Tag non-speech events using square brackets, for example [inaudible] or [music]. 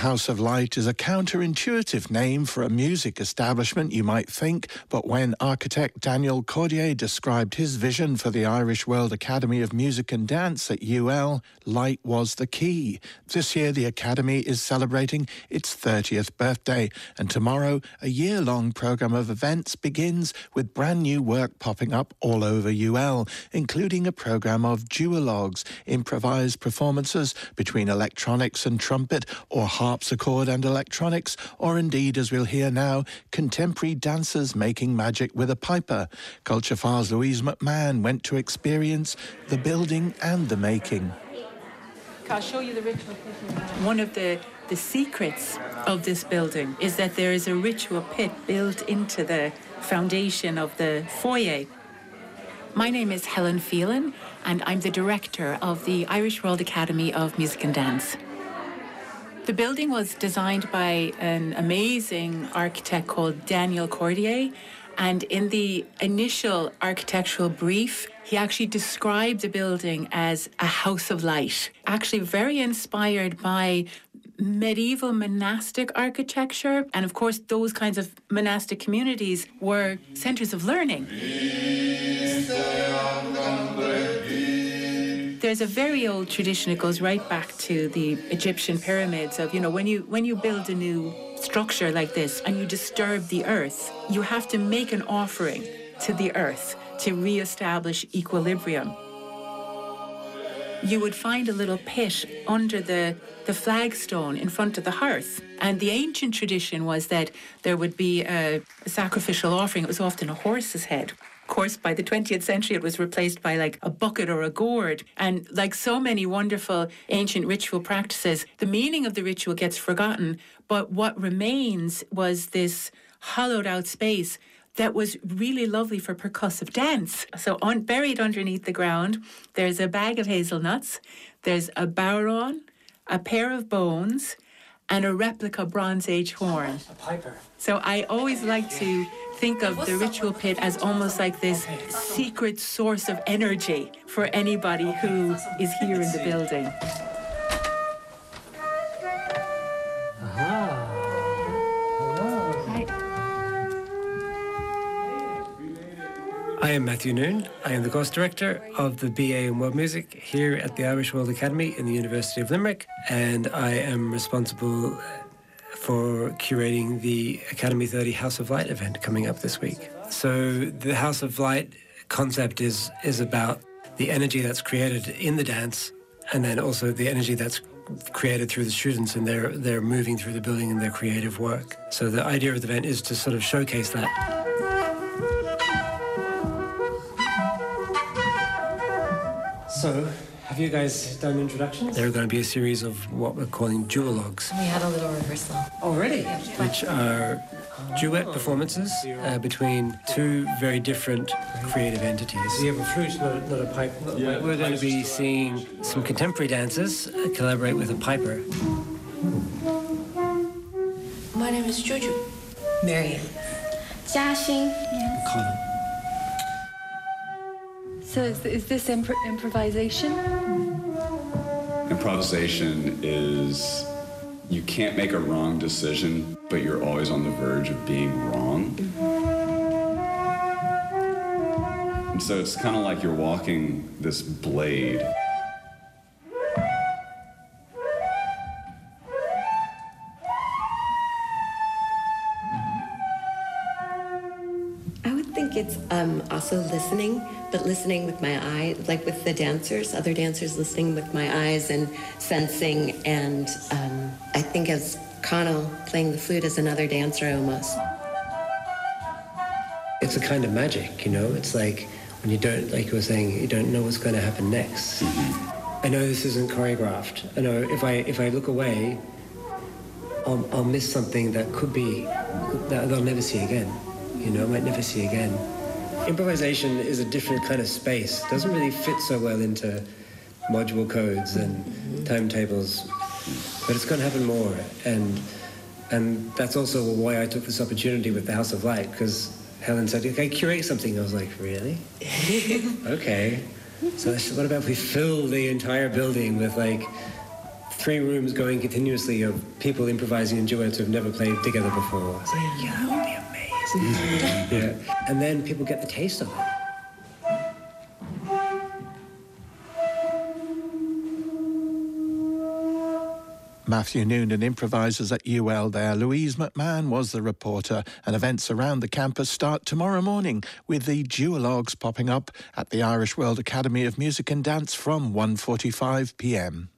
House of Light is a counterintuitive name for a music establishment, you might think, but when architect Daniel Cordier described his vision for the Irish World Academy of Music and Dance at UL, light was the key. This year, the Academy is celebrating its 30th birthday, and tomorrow, a year long programme of events begins with brand new work popping up all over UL, including a programme of duologues, improvised performances between electronics and trumpet, or harpsichord and electronics, or indeed, as we'll hear now, contemporary dancers making magic with a piper. Culture Files' Louise McMahon went to experience the building and the making. I'll show you the ritual. One of the, the secrets of this building is that there is a ritual pit built into the foundation of the foyer. My name is Helen Phelan, and I'm the director of the Irish World Academy of Music and Dance. The building was designed by an amazing architect called Daniel Cordier. And in the initial architectural brief, he actually described the building as a house of light, actually, very inspired by medieval monastic architecture. And of course, those kinds of monastic communities were centers of learning. There's a very old tradition. It goes right back to the Egyptian pyramids of, you know, when you when you build a new structure like this and you disturb the earth, you have to make an offering to the earth to reestablish equilibrium. You would find a little pit under the, the flagstone in front of the hearth. And the ancient tradition was that there would be a, a sacrificial offering. It was often a horse's head course, by the 20th century, it was replaced by like a bucket or a gourd. And like so many wonderful ancient ritual practices, the meaning of the ritual gets forgotten. But what remains was this hollowed out space that was really lovely for percussive dance. So, on, buried underneath the ground, there's a bag of hazelnuts, there's a bodhrán, a pair of bones, and a replica Bronze Age horn. A piper. So, I always like to think of the ritual pit as almost like this secret source of energy for anybody who is here in the building. I am Matthew Noone. I am the course director of the BA in World Music here at the Irish World Academy in the University of Limerick, and I am responsible for curating the Academy 30 House of Light event coming up this week. So the House of Light concept is is about the energy that's created in the dance and then also the energy that's created through the students and they're they're moving through the building in their creative work. So the idea of the event is to sort of showcase that. So have you guys done introductions? There are going to be a series of what we're calling duologues. We had a little rehearsal. Already? Which are duet performances uh, between two very different creative entities. We have a flute, not a, not a pipe. Not yeah, we're going to be seeing some contemporary dancers uh, collaborate with a piper. My name is Juju. Marion. Jiaxin. Connor. So is, is this imp- improvisation? Improvisation is you can't make a wrong decision, but you're always on the verge of being wrong. And so it's kind of like you're walking this blade. Think it's um, also listening but listening with my eye, like with the dancers, other dancers listening with my eyes and sensing. And um, I think as Connell playing the flute as another dancer almost. It's a kind of magic, you know? It's like when you don't, like you were saying, you don't know what's going to happen next. I know this isn't choreographed. I know if I if I look away, I'll, I'll miss something that could be that I'll never see again. You know, I might never see again improvisation is a different kind of space. It doesn't really fit so well into module codes and timetables, but it's going to happen more. And and that's also why I took this opportunity with the House of Light because Helen said, "Okay, curate something." I was like, "Really? [laughs] okay." So I said, what about if we fill the entire building with like three rooms going continuously of people improvising in duets who've never played together before. Like, yeah, that would be. [laughs] yeah. And then people get the taste of it. Matthew Noonan improvises at UL there. Louise McMahon was the reporter, and events around the campus start tomorrow morning with the duologues popping up at the Irish World Academy of Music and Dance from 1:45 p.m.